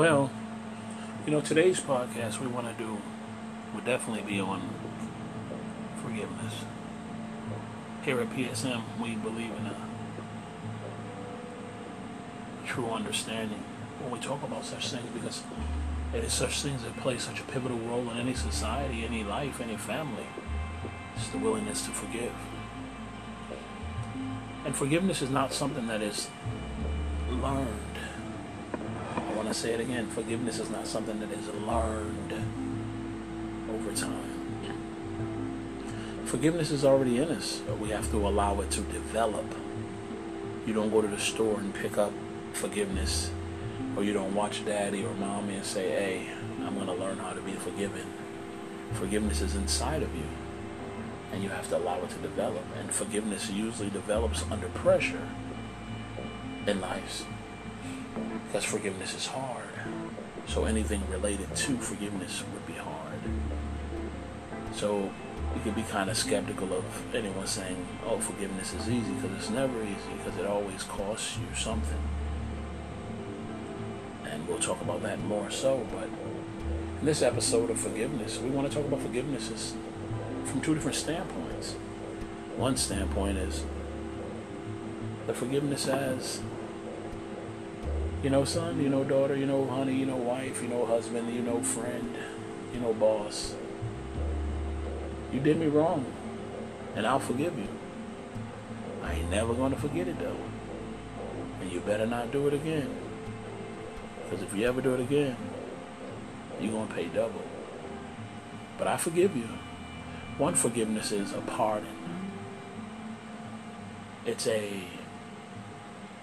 Well, you know, today's podcast we want to do would definitely be on forgiveness. Here at PSM, we believe in a true understanding when we talk about such things because it is such things that play such a pivotal role in any society, any life, any family. It's the willingness to forgive. And forgiveness is not something that is learned. To say it again. Forgiveness is not something that is learned over time. Forgiveness is already in us, but we have to allow it to develop. You don't go to the store and pick up forgiveness, or you don't watch daddy or mommy and say, hey, I'm going to learn how to be forgiven. Forgiveness is inside of you, and you have to allow it to develop. And forgiveness usually develops under pressure in life because forgiveness is hard. So anything related to forgiveness would be hard. So you can be kind of skeptical of anyone saying, oh, forgiveness is easy because it's never easy because it always costs you something. And we'll talk about that more so. But in this episode of forgiveness, we want to talk about forgiveness from two different standpoints. One standpoint is the forgiveness as you know, son, you know, daughter, you know, honey, you know, wife, you know, husband, you know, friend, you know, boss. You did me wrong, and I'll forgive you. I ain't never to forget it, though. And you better not do it again. Because if you ever do it again, you're to pay double. But I forgive you. One forgiveness is a pardon. It's a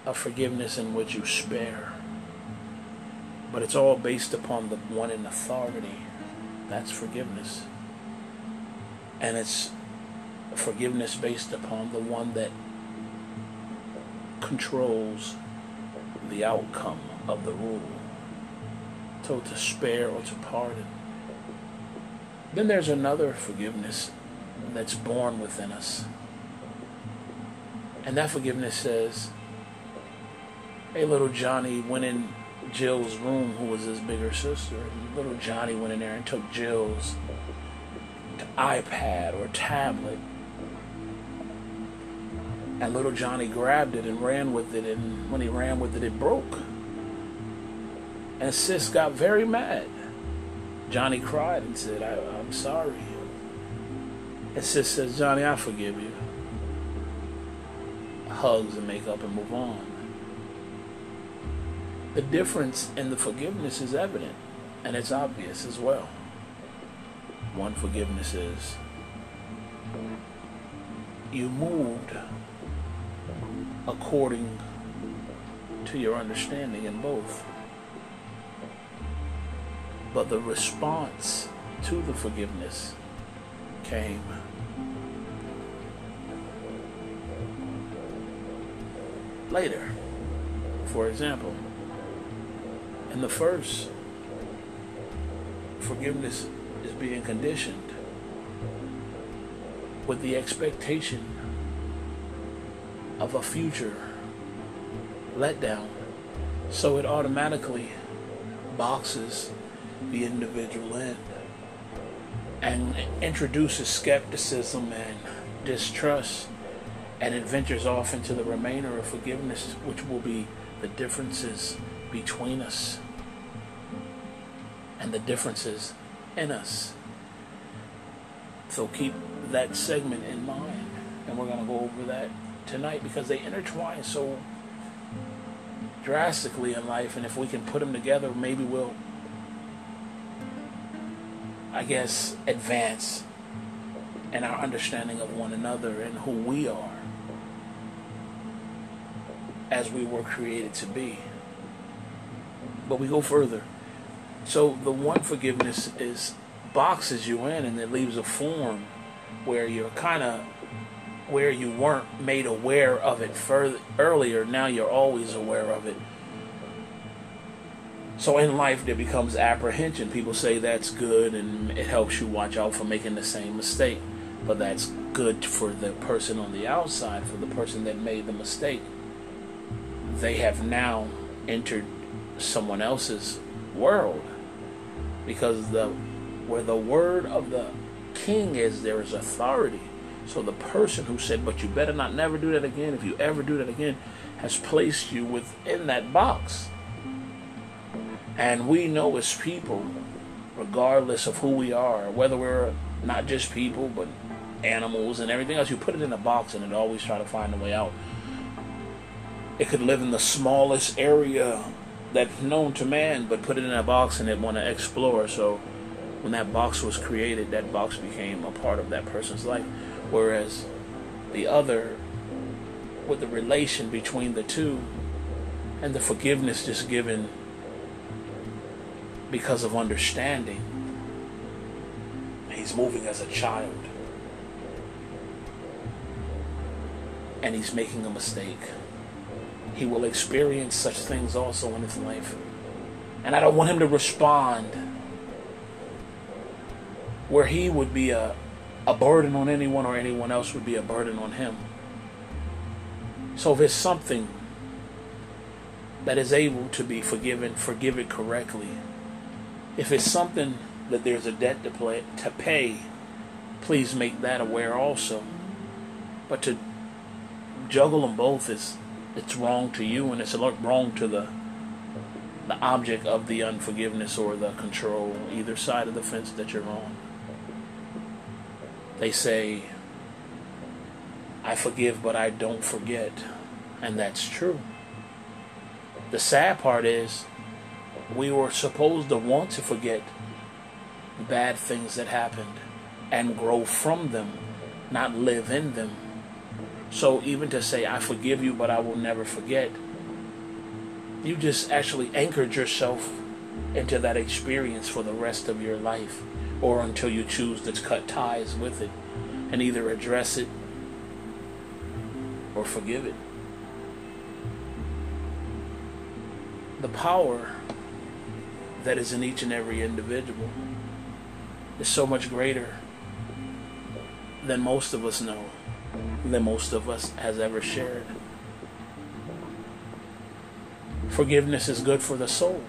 a forgiveness in which you spare. But it's all based upon the one in authority. That's forgiveness. And it's forgiveness based upon the one that controls the outcome of the rule. So to spare or to pardon. Then there's another forgiveness that's born within us. And that forgiveness says, Hey, little Johnny went in Jill's room, who was his bigger sister. Little Johnny went in there and took Jill's iPad or tablet. And little Johnny grabbed it and ran with it, and when he ran with it, it broke. And sis got very mad. Johnny cried and said, I, am sorry. And sis says, Johnny, I forgive you. Hugs and make up and move on the difference in the forgiveness is evident and it's obvious as well. One forgiveness is you moved according to your understanding in both. But the response to the forgiveness came later. For example, in the first, forgiveness is being conditioned with the expectation of a future letdown. So it automatically boxes the individual in and introduces skepticism and distrust and it ventures off into the remainder of forgiveness, which will be the differences between us and the differences in us. So keep that segment in mind, and we're going to go over that tonight because they intertwine so drastically in life, and if we can put them together, maybe we'll, I guess, advance in our understanding of one another and who we are as we were created to be. But we go further. So the one forgiveness is boxes you in and it leaves a form where you're kind of where you weren't made aware of it further earlier. Now you're always aware of it. So in life there becomes apprehension. People say that's good and it helps you watch out for making the same mistake but that's good for the person on the outside for the person that made the mistake. They have now entered someone else's world. Because the where the word of the king is, there is authority. So the person who said, But you better not never do that again, if you ever do that again, has placed you within that box. And we know as people, regardless of who we are, whether we're not just people, but animals and everything else, you put it in a box and it always try to find a way out. It could live in the smallest area that's known to man, but put it in a box and it want to explore. So when that box was created, that box became a part of that person's life. Whereas the other, with the relation between the two, and the forgiveness just given because of understanding, he's moving as a child. And he's making a mistake he will experience such things also in his life. And I don't want him to respond where he would be a, a burden on anyone or anyone else would be a burden on him. So if it's something that is able to be forgiven, forgive it correctly. If it's something that there's a debt to, play, to pay, please make that aware also. But to juggle them both is it's wrong to you and it's wrong to the the object of the unforgiveness or the control, either side of the fence that you're on. They say, I forgive, but I don't forget. And that's true. The sad part is, we were supposed to want to forget bad things that happened and grow from them, not live in them. So even to say, I forgive you, but I will never forget, you just actually anchored yourself into that experience for the rest of your life or until you choose to cut ties with it and either address it or forgive it. The power that is in each and every individual is so much greater than most of us know than most of us has ever shared. Forgiveness is good for the soul.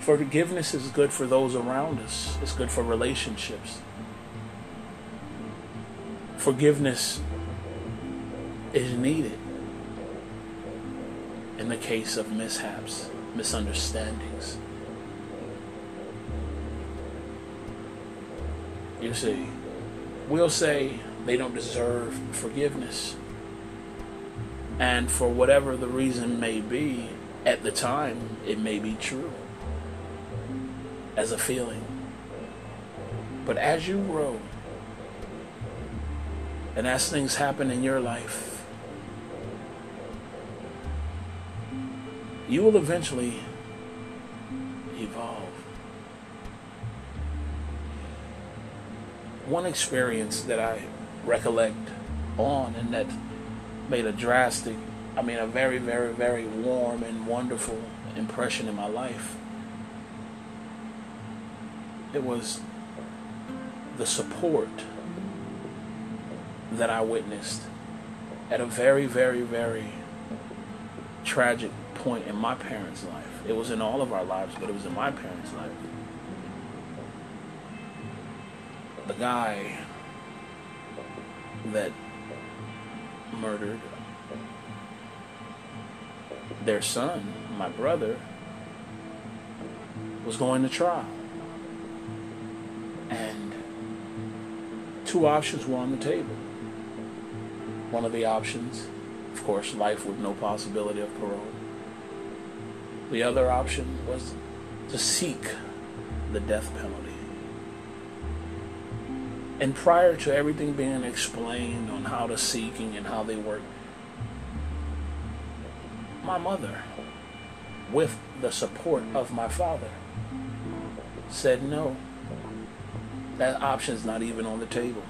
Forgiveness is good for those around us. It's good for relationships. Forgiveness is needed in the case of mishaps, misunderstandings. You see, we'll say they don't deserve forgiveness. And for whatever the reason may be, at the time, it may be true as a feeling. But as you grow, and as things happen in your life, you will eventually evolve. one experience that I recollect on and that made a drastic, I mean, a very, very, very warm and wonderful impression in my life. It was the support that I witnessed at a very, very, very tragic point in my parents' life. It was in all of our lives, but it was in my parents' life. the guy that murdered their son, my brother, was going to trial. And two options were on the table. One of the options, of course, life with no possibility of parole. The other option was to seek the death penalty. And prior to everything being explained on how the seeking and how they work, my mother, with the support of my father, said no. That option's not even on the table.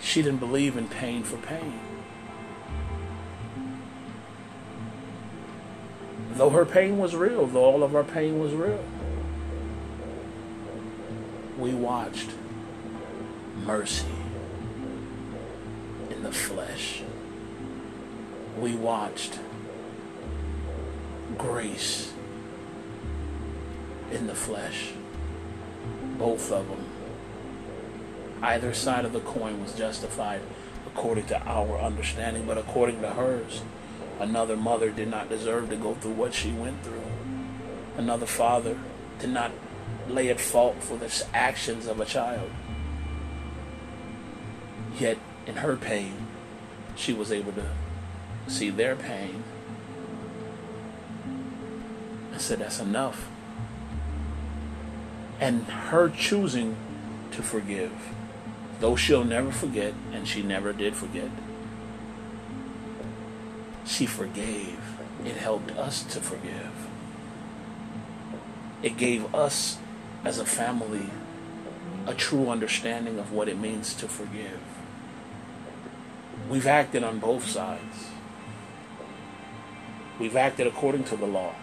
She didn't believe in pain for pain. Though her pain was real, though all of our pain was real we watched mercy in the flesh. We watched grace in the flesh. Both of them. Either side of the coin was justified according to our understanding, but according to hers, another mother did not deserve to go through what she went through. Another father did not lay at fault for the actions of a child. Yet, in her pain, she was able to see their pain. I said, That's enough. And her choosing to forgive, though she'll never forget, and she never did forget, she forgave. It helped us to forgive. It gave us as a family a true understanding of what it means to forgive. We've acted on both sides. We've acted according to the law.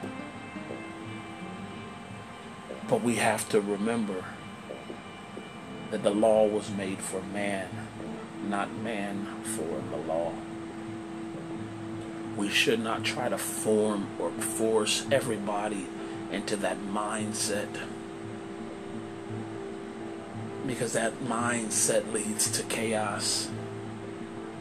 But we have to remember that the law was made for man, not man for the law. We should not try to form or force everybody into that mindset because that mindset leads to chaos.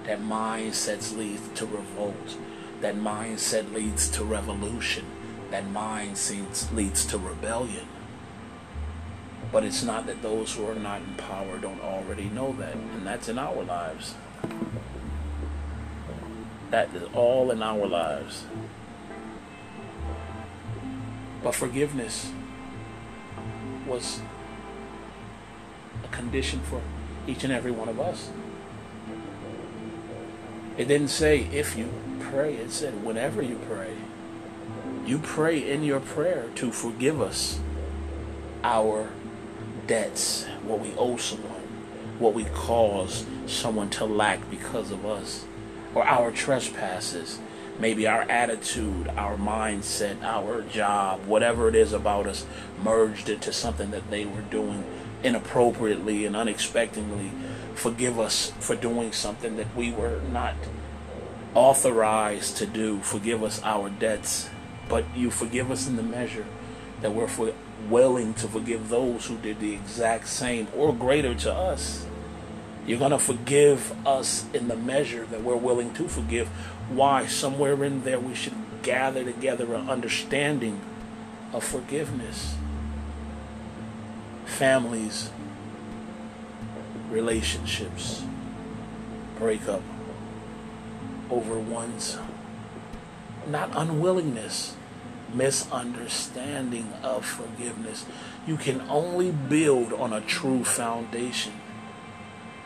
That mindset leads to revolt. That mindset leads to revolution. That mindset leads to rebellion. But it's not that those who are not in power don't already know that. And that's in our lives. That is all in our lives. But forgiveness was a condition for each and every one of us. It didn't say if you pray, it said whenever you pray. You pray in your prayer to forgive us our debts, what we owe someone, what we cause someone to lack because of us, or our trespasses, maybe our attitude, our mindset, our job, whatever it is about us, merged into something that they were doing inappropriately and unexpectedly. Forgive us for doing something that we were not authorized to do. Forgive us our debts, but you forgive us in the measure that we're for willing to forgive those who did the exact same or greater to us. You're going to forgive us in the measure that we're willing to forgive. Why? Somewhere in there, we should gather together an understanding of forgiveness families, relationships break up over one's not unwillingness, misunderstanding of forgiveness. You can only build on a true foundation.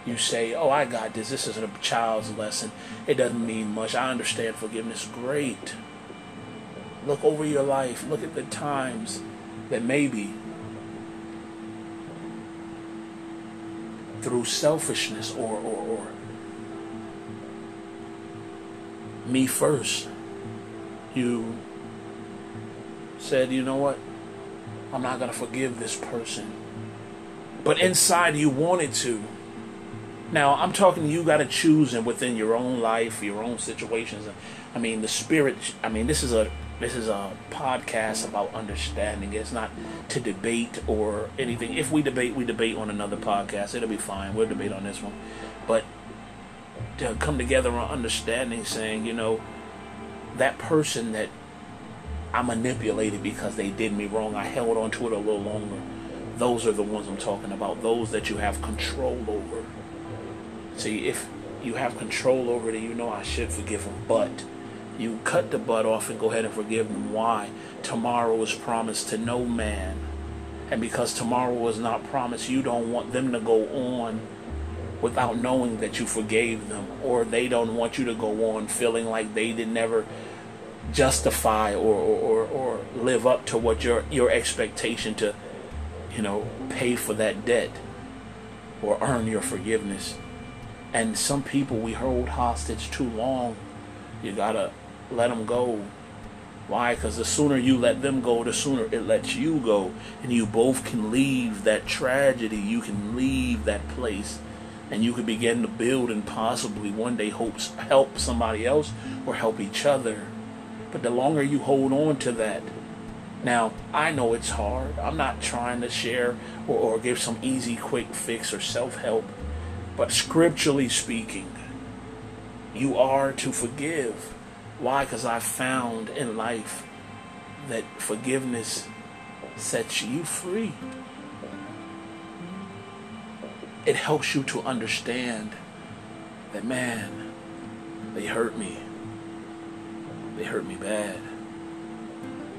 You say, Oh, I got this. This is a child's lesson. It doesn't mean much. I understand forgiveness. Great. Look over your life. Look at the times that maybe through selfishness or, or, or me first, you said, you know what? I'm not going to forgive this person. But inside you wanted to. Now, I'm talking you got to choose and within your own life, your own situations. I mean, the spirit, I mean, this is a this is a podcast about understanding. It's not to debate or anything. If we debate, we debate on another podcast. It'll be fine. We'll debate on this one. But to come together on understanding, saying, you know, that person that I manipulated because they did me wrong, I held on to it a little longer. Those are the ones I'm talking about. Those that you have control over. See, if you have control over it, you know I should forgive them, but you cut the butt off and go ahead and forgive them. Why? Tomorrow is promised to no man. And because tomorrow is not promised, you don't want them to go on without knowing that you forgave them. Or they don't want you to go on feeling like they did never justify or, or, or, or live up to what your, your expectation to, you know, pay for that debt or earn your forgiveness. And some people we hold hostage too long. You gotta let them go. Why? Because the sooner you let them go, the sooner it lets you go. And you both can leave that tragedy. You can leave that place. And you can begin to build and possibly one day hopes help somebody else or help each other. But the longer you hold on to that, now I know it's hard. I'm not trying to share or, or give some easy, quick fix or self help. But scripturally speaking, you are to forgive. Why? Because I found in life that forgiveness sets you free. It helps you to understand that, man, they hurt me. They hurt me bad.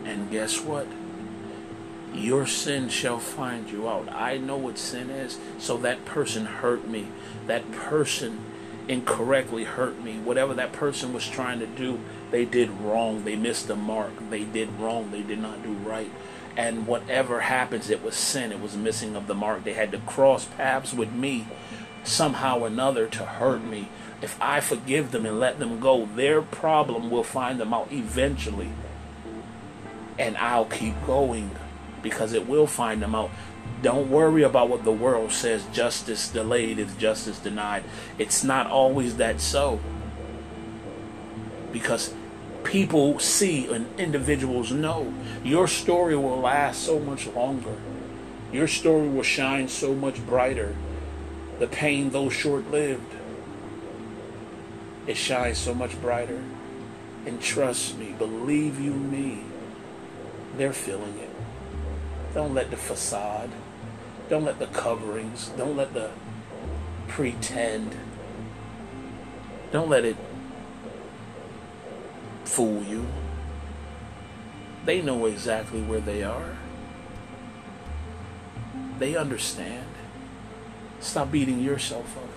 And guess what? Your sin shall find you out. I know what sin is. So that person hurt me. That person incorrectly hurt me. Whatever that person was trying to do, they did wrong. They missed the mark. They did wrong. They did not do right. And whatever happens, it was sin. It was missing of the mark. They had to cross paths with me somehow or another to hurt me. If I forgive them and let them go, their problem will find them out eventually. And I'll keep going because it will find them out. Don't worry about what the world says justice delayed is justice denied. It's not always that so. Because people see and individuals know your story will last so much longer. Your story will shine so much brighter. The pain, though short lived, it shines so much brighter. And trust me, believe you me, they're feeling it. Don't let the facade, don't let the coverings, don't let the pretend, don't let it fool you. They know exactly where they are. They understand. Stop beating yourself up.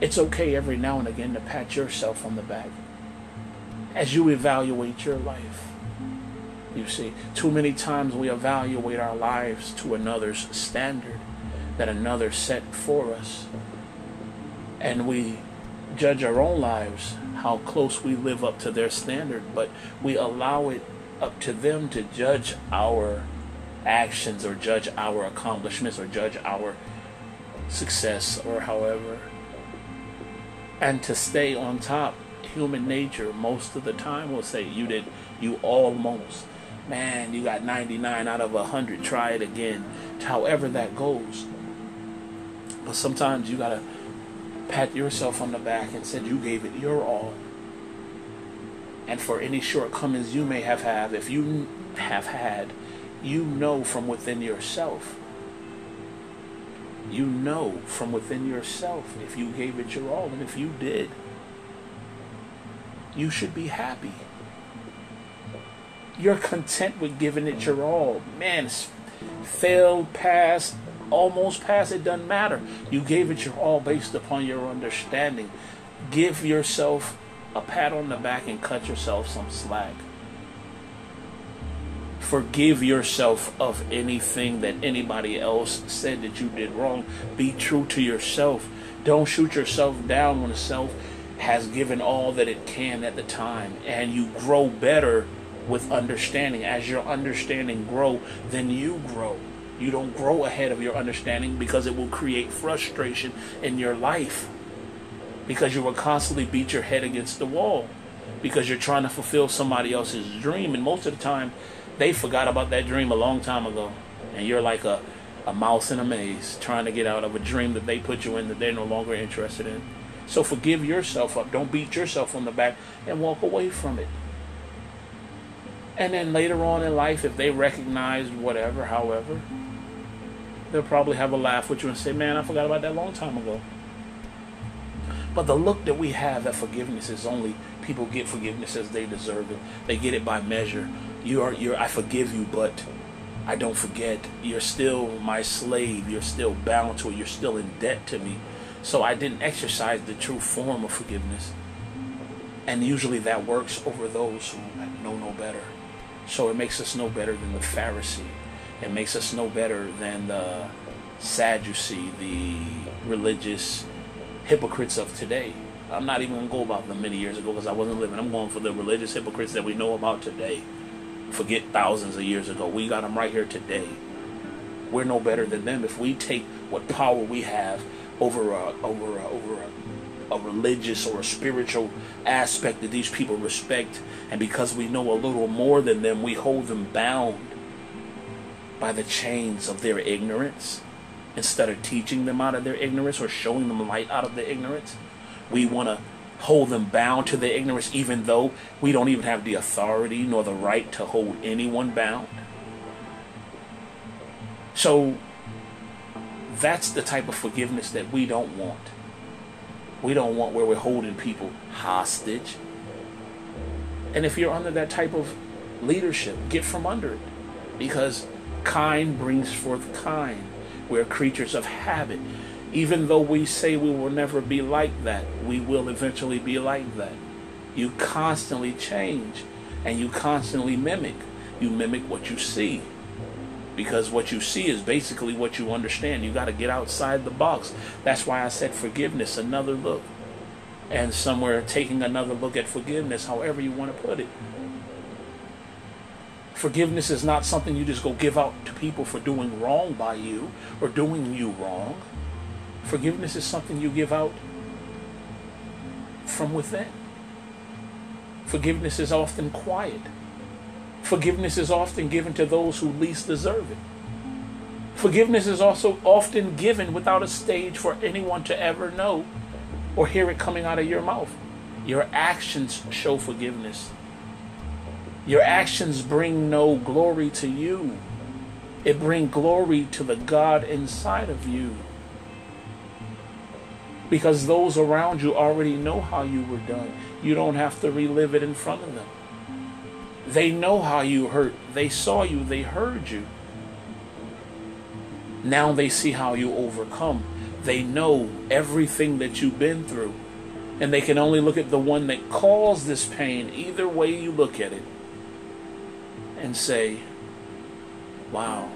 It's okay every now and again to pat yourself on the back as you evaluate your life. You see, too many times we evaluate our lives to another's standard that another set for us. And we judge our own lives, how close we live up to their standard, but we allow it up to them to judge our actions or judge our accomplishments or judge our success or however. And to stay on top, human nature most of the time will say, You did, you almost. Man, you got 99 out of 100, try it again. However that goes. But sometimes you got to pat yourself on the back and said you gave it your all. And for any shortcomings you may have had, if you have had, you know from within yourself. You know from within yourself if you gave it your all. And if you did, you should be happy. You're content with giving it your all. Man, failed, passed, almost passed, it doesn't matter. You gave it your all based upon your understanding. Give yourself a pat on the back and cut yourself some slack. Forgive yourself of anything that anybody else said that you did wrong. Be true to yourself. Don't shoot yourself down when self has given all that it can at the time. And you grow better with understanding. As your understanding grow, then you grow. You don't grow ahead of your understanding because it will create frustration in your life. Because you will constantly beat your head against the wall. Because you're trying to fulfill somebody else's dream. And most of the time, they forgot about that dream a long time ago. And you're like a, a mouse in a maze trying to get out of a dream that they put you in that they're no longer interested in. So forgive yourself up. Don't beat yourself on the back and walk away from it. And then later on in life, if they recognize whatever, however, they'll probably have a laugh with you and say, Man, I forgot about that long time ago. But the look that we have at forgiveness is only people get forgiveness as they deserve it. They get it by measure. You are you're I forgive you, but I don't forget. You're still my slave. You're still bound to it. You're still in debt to me. So I didn't exercise the true form of forgiveness. And usually that works over those who know no better. So it makes us no better than the Pharisee. It makes us no better than the Sadducee, the religious hypocrites of today. I'm not even going to go about them many years ago because I wasn't living. I'm going for the religious hypocrites that we know about today. Forget thousands of years ago. We got them right here today. We're no better than them if we take what power we have over a, over a, over a a religious or a spiritual aspect that these people respect, and because we know a little more than them, we hold them bound by the chains of their ignorance instead of teaching them out of their ignorance or showing them light out of their ignorance. We want to hold them bound to their ignorance, even though we don't even have the authority nor the right to hold anyone bound. So that's the type of forgiveness that we don't want. We don't want where we're holding people hostage. And if you're under that type of leadership, get from under it. Because kind brings forth kind. We're creatures of habit. Even though we say we will never be like that, we will eventually be like that. You constantly change and you constantly mimic. You mimic what you see. Because what you see is basically what you understand. You got to get outside the box. That's why I said forgiveness, another look. And somewhere taking another look at forgiveness, however you want to put it. Forgiveness is not something you just go give out to people for doing wrong by you or doing you wrong. Forgiveness is something you give out from within. Forgiveness is often quiet. Forgiveness is often given to those who least deserve it. Forgiveness is also often given without a stage for anyone to ever know or hear it coming out of your mouth. Your actions show forgiveness. Your actions bring no glory to you. It brings glory to the God inside of you. Because those around you already know how you were done. You don't have to relive it in front of them. They know how you hurt. They saw you. They heard you. Now they see how you overcome. They know everything that you've been through. And they can only look at the one that caused this pain, either way you look at it and say, wow,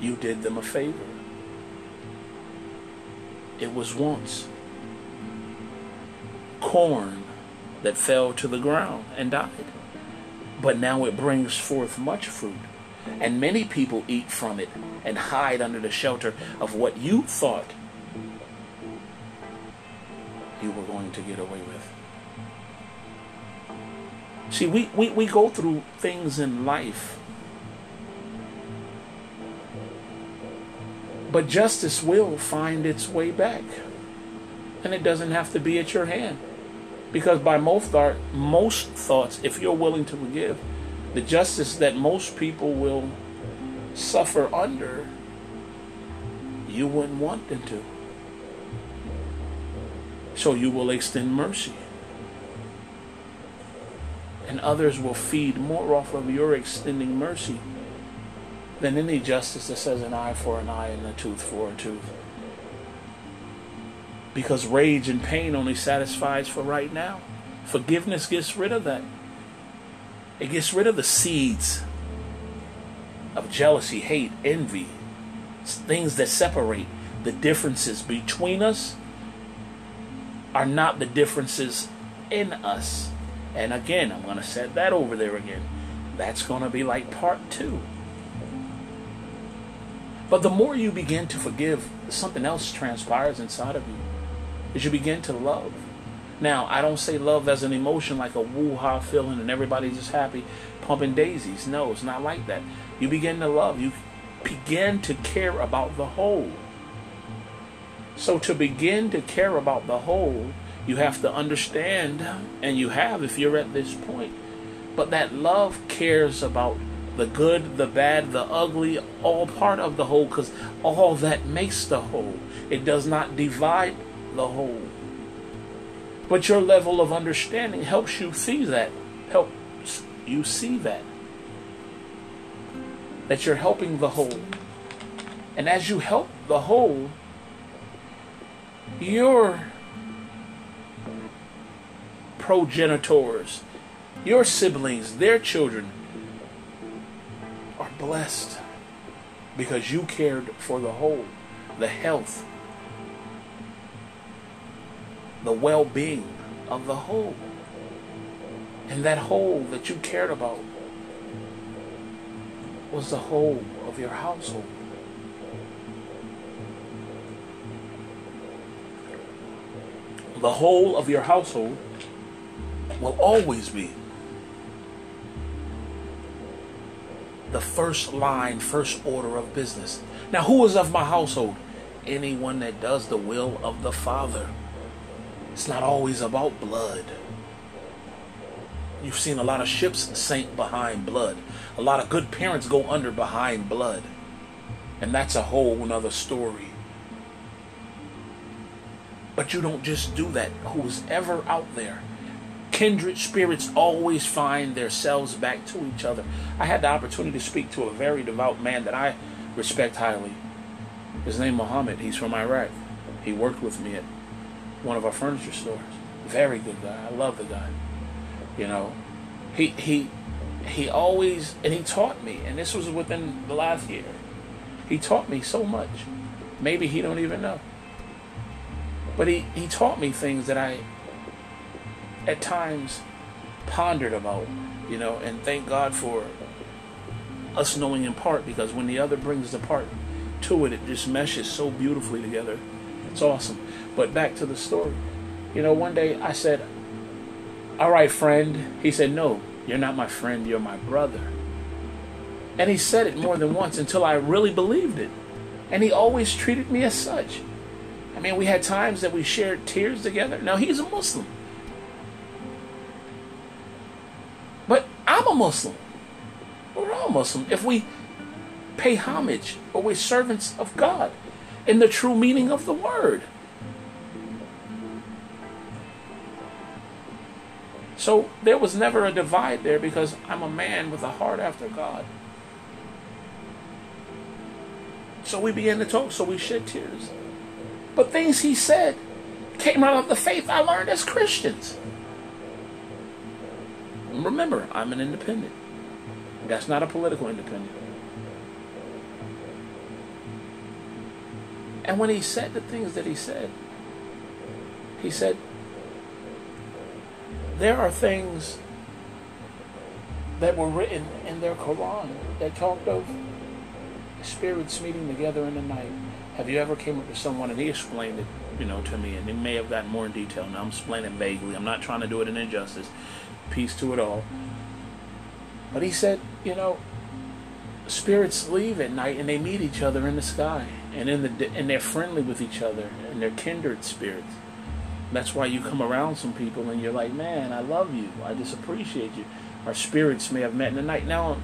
you did them a favor. It was once corn that fell to the ground and died. But now it brings forth much fruit. And many people eat from it and hide under the shelter of what you thought you were going to get away with. See, we, we, we go through things in life. But justice will find its way back. And it doesn't have to be at your hand. Because by most, thought, most thoughts, if you're willing to forgive, the justice that most people will suffer under, you wouldn't want them to. So you will extend mercy and others will feed more off of your extending mercy than any justice that says an eye for an eye and a tooth for a tooth. Because rage and pain only satisfies for right now. Forgiveness gets rid of that. It gets rid of the seeds of jealousy, hate, envy, things that separate. The differences between us are not the differences in us. And again, I'm going to set that over there again. That's going to be like part two. But the more you begin to forgive, something else transpires inside of you. Is you begin to love. Now, I don't say love as an emotion like a woo-ha feeling and everybody's just happy pumping daisies. No, it's not like that. You begin to love. You begin to care about the whole. So to begin to care about the whole, you have to understand, and you have if you're at this point, but that love cares about the good, the bad, the ugly, all part of the whole, because all that makes the whole. It does not divide the whole. But your level of understanding helps you see that. Helps you see that. That you're helping the whole. And as you help the whole, you're progenitors, your siblings, their children are blessed because you cared for the whole, the health, the well being of the whole. And that whole that you cared about was the whole of your household. the whole of your household will always be the first line, first order of business. Now, who is of my household? Anyone that does the will of the Father. It's not always about blood. You've seen a lot of ships sink behind blood. A lot of good parents go under behind blood. And that's a whole nother story. But you don't just do that. Who's ever out there? Kindred spirits always find themselves back to each other. I had the opportunity to speak to a very devout man that I respect highly. His name is Muhammad. He's from Iraq. He worked with me at one of our furniture stores. Very good guy. I love the guy. You know, he he he always and he taught me, and this was within the last year. He taught me so much. Maybe he don't even know. But he, he taught me things that I at times pondered about, you know, and thank God for us knowing in part because when the other brings the part to it, it just meshes so beautifully together. It's awesome. But back to the story. You know, one day I said, All right, friend. He said, No, you're not my friend, you're my brother. And he said it more than once until I really believed it. And he always treated me as such. I mean, we had times that we shared tears together. Now, he's a Muslim. But I'm a Muslim. We're all Muslim. If we pay homage or we're servants of God in the true meaning of the word. So there was never a divide there because I'm a man with a heart after God. So we began to talk, so we shed tears. But things he said came out of the faith I learned as Christians. Remember, I'm an independent. That's not a political independent. And when he said the things that he said, he said, there are things that were written in their Quran that talked of spirits meeting together in the night have you ever came up to someone and he explained it, you know, to me, and he may have gotten more in detail. Now I'm explaining vaguely. I'm not trying to do it in injustice. Peace to it all. But he said, you know, spirits leave at night and they meet each other in the sky, and in the and they're friendly with each other, and they're kindred spirits. That's why you come around some people and you're like, man, I love you. I just appreciate you. Our spirits may have met in the night. Now,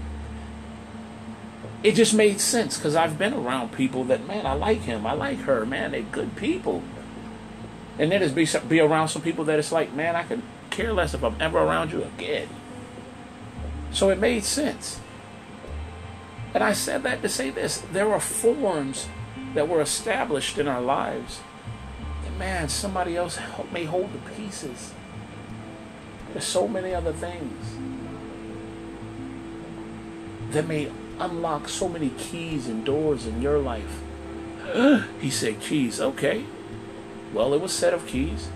it just made sense because I've been around people that, man, I like him, I like her, man, they're good people. And then there's be, be around some people that it's like, man, I could care less if I'm ever around you again. So it made sense. And I said that to say this there are forms that were established in our lives man, somebody else may hold the pieces. There's so many other things that may unlock so many keys and doors in your life. he said, Keys, okay. Well, it was said of keys.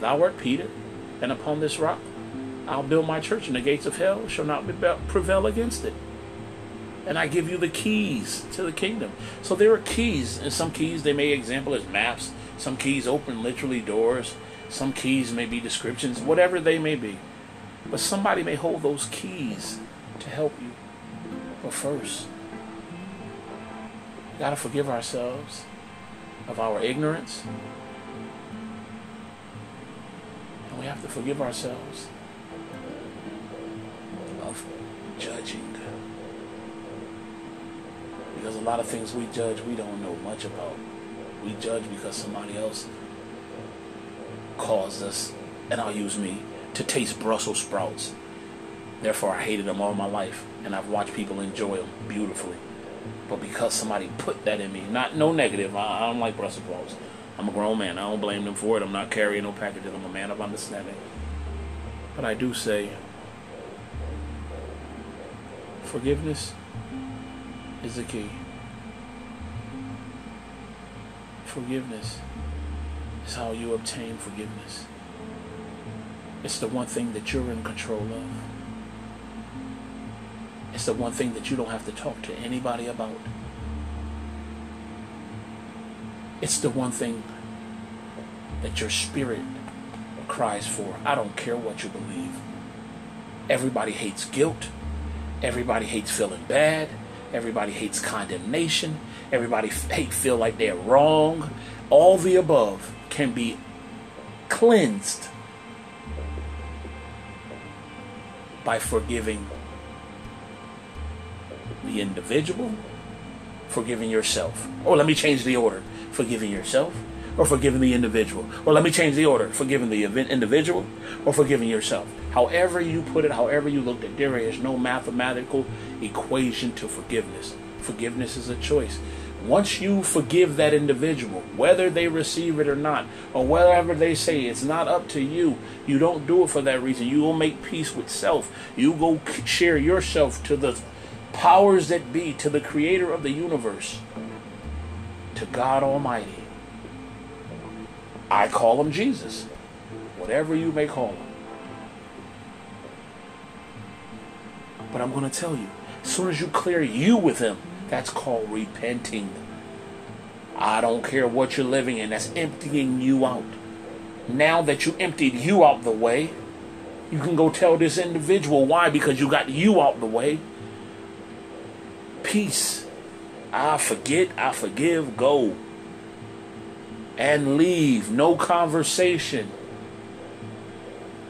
Thou art Peter, and upon this rock I'll build my church, and the gates of hell shall not prevail against it. And I give you the keys to the kingdom. So there are keys, and some keys they may example as maps. Some keys open literally doors. Some keys may be descriptions, whatever they may be. But somebody may hold those keys to help you. But first, we got to forgive ourselves of our ignorance. And we have to forgive ourselves of judging. Because a lot of things we judge we don't know much about. We judge because somebody else caused us, and I'll use me, to taste Brussels sprouts Therefore, I hated them all my life, and I've watched people enjoy them beautifully. But because somebody put that in me, not no negative, I, I don't like Brussels sprouts. I'm a grown man. I don't blame them for it. I'm not carrying no packages. I'm a man of understanding. But I do say, forgiveness is the key. Forgiveness is how you obtain forgiveness. It's the one thing that you're in control of. It's the one thing that you don't have to talk to anybody about. It's the one thing that your spirit cries for. I don't care what you believe. Everybody hates guilt. Everybody hates feeling bad. Everybody hates condemnation. Everybody hate feel like they're wrong. All the above can be cleansed by forgiving the individual, forgiving yourself. Or let me change the order. Forgiving yourself, or forgiving the individual. Or let me change the order. Forgiving the individual or forgiving yourself. However you put it, however you looked at it, there is no mathematical equation to forgiveness. Forgiveness is a choice. Once you forgive that individual, whether they receive it or not, or whatever they say, it's not up to you. You don't do it for that reason. You will make peace with self. You go share yourself to the powers that be, to the creator of the universe, to God Almighty. I call him Jesus. Whatever you may call him. But I'm going to tell you, as soon as you clear you with him, that's called repenting. I don't care what you're living in, that's emptying you out. Now that you emptied you out the way, you can go tell this individual why because you got you out the way. Peace. I forget, I forgive, go and leave. No conversation.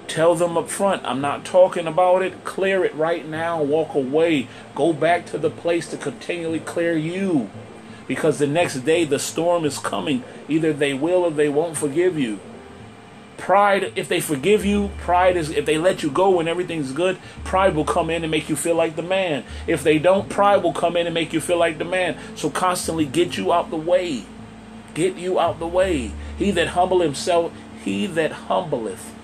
Tell them up front, I'm not talking about it. Clear it right now. Walk away. Go back to the place to continually clear you. Because the next day the storm is coming. Either they will or they won't forgive you. Pride, if they forgive you, pride is, if they let you go when everything's good, pride will come in and make you feel like the man. If they don't, pride will come in and make you feel like the man. So constantly get you out the way. Get you out the way. He that humble himself, he that humbleth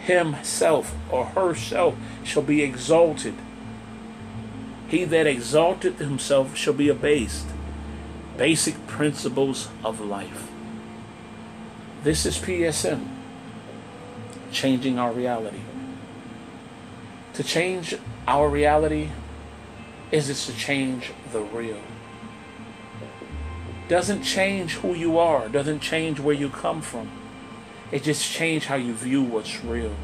himself or herself shall be exalted. He that exalteth himself shall be abased. Basic principles of life. This is PSM, changing our reality. To change our reality is it to change the real doesn't change who you are, doesn't change where you come from. It just changes how you view what's real.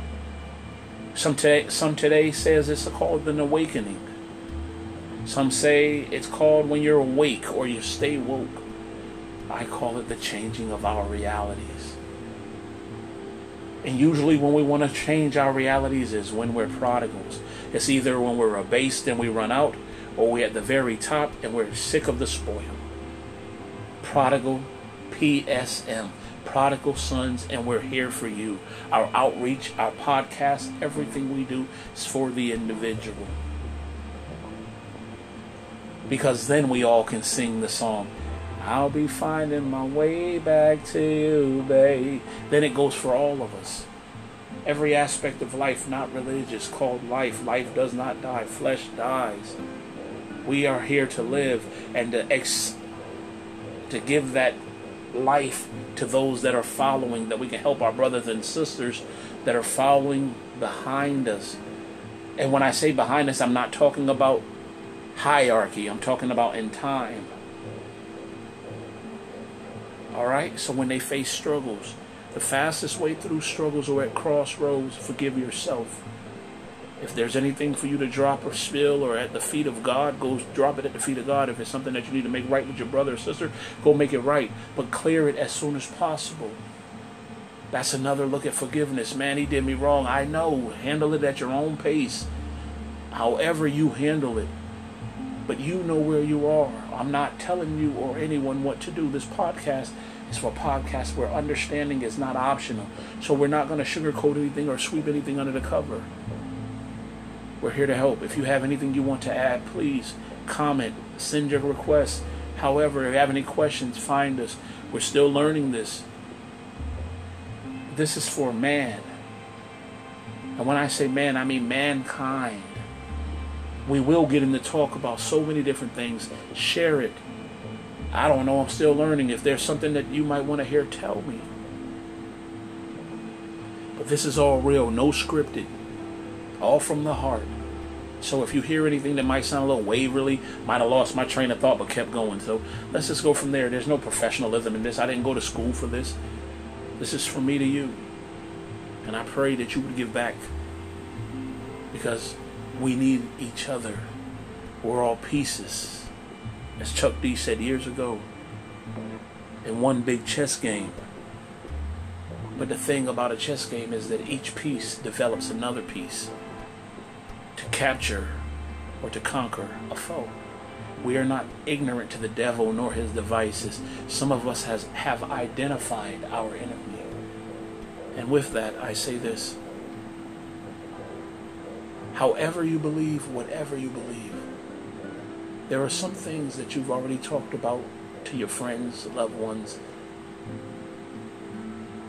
Some today, some today says it's called an awakening. Some say it's called when you're awake or you stay woke. I call it the changing of our realities. And usually, when we want to change our realities, is when we're prodigals. It's either when we're abased and we run out, or we're at the very top and we're sick of the spoil. Prodigal PSM, Prodigal Sons, and we're here for you. Our outreach, our podcast, everything we do is for the individual. Because then we all can sing the song. I'll be finding my way back to you, babe. Then it goes for all of us. Every aspect of life, not religious, called life. Life does not die, flesh dies. We are here to live and to ex- to give that life to those that are following, that we can help our brothers and sisters that are following behind us. And when I say behind us, I'm not talking about hierarchy, I'm talking about in time. All right? So when they face struggles, the fastest way through struggles or at crossroads. Forgive yourself. If there's anything for you to drop or spill or at the feet of God, go drop it at the feet of God. If it's something that you need to make right with your brother or sister, go make it right. But clear it as soon as possible. That's another look at forgiveness. Man, he did me wrong. I know. Handle it at your own pace. However you handle it. But you know where you are. I'm not telling you or anyone what to do. This podcast is for podcasts where understanding is not optional. So we're not going to sugarcoat anything or sweep anything under the cover. We're here to help. If you have anything you want to add, please comment, send your requests. However, if you have any questions, find us. We're still learning this. This is for man. And when I say man, I mean mankind. We will get into talk about so many different things. Share it. I don't know. I'm still learning. If there's something that you might want to hear, tell me. But this is all real, no scripted all from the heart. So if you hear anything that might sound a little waverly, might have lost my train of thought but kept going. So let's just go from there. There's no professionalism in this. I didn't go to school for this. This is from me to you. And I pray that you would give back because we need each other. We're all pieces. As Chuck D said years ago, in one big chess game. But the thing about a chess game is that each piece develops another piece capture or to conquer a foe. We are not ignorant to the devil nor his devices. Some of us has, have identified our enemy. And with that, I say this. However you believe, whatever you believe, there are some things that you've already talked about to your friends, loved ones.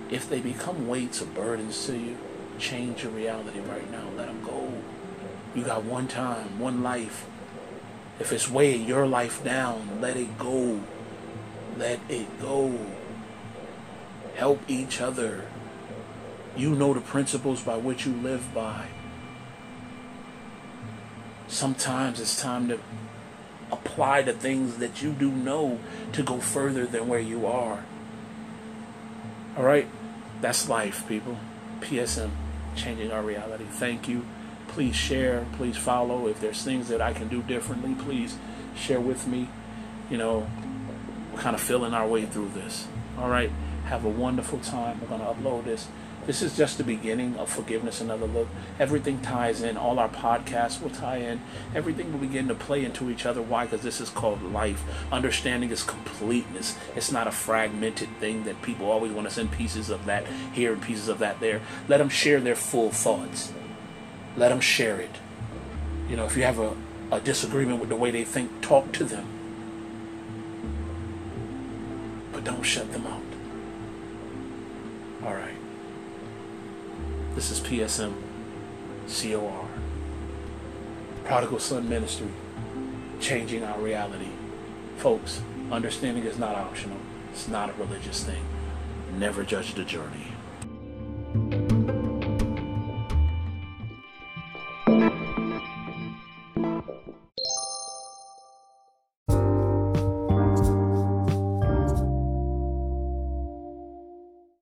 If they become weights or burdens to you, change your reality right now. Let them go. You got one time, one life. If it's weighing your life down, let it go. Let it go. Help each other. You know the principles by which you live by. Sometimes it's time to apply the things that you do know to go further than where you are. All right? That's life, people. PSM, changing our reality. Thank you. Please share. Please follow. If there's things that I can do differently, please share with me. You know, we're kind of feeling our way through this. All right? Have a wonderful time. We're going to upload this this is just the beginning of Forgiveness Another Look. Everything ties in. All our podcasts will tie in. Everything will begin to play into each other. Why? Because this is called life. Understanding is completeness. It's not a fragmented thing that people always want to send pieces of that here and pieces of that there. Let them share their full thoughts. Let them share it. You know, if you have a, a disagreement with the way they think, talk to them. But don't shut them out. All right. This is PSM COR. Prodigal Son Ministry. Changing our reality. Folks, understanding is not optional. It's not a religious thing. Never judge the journey.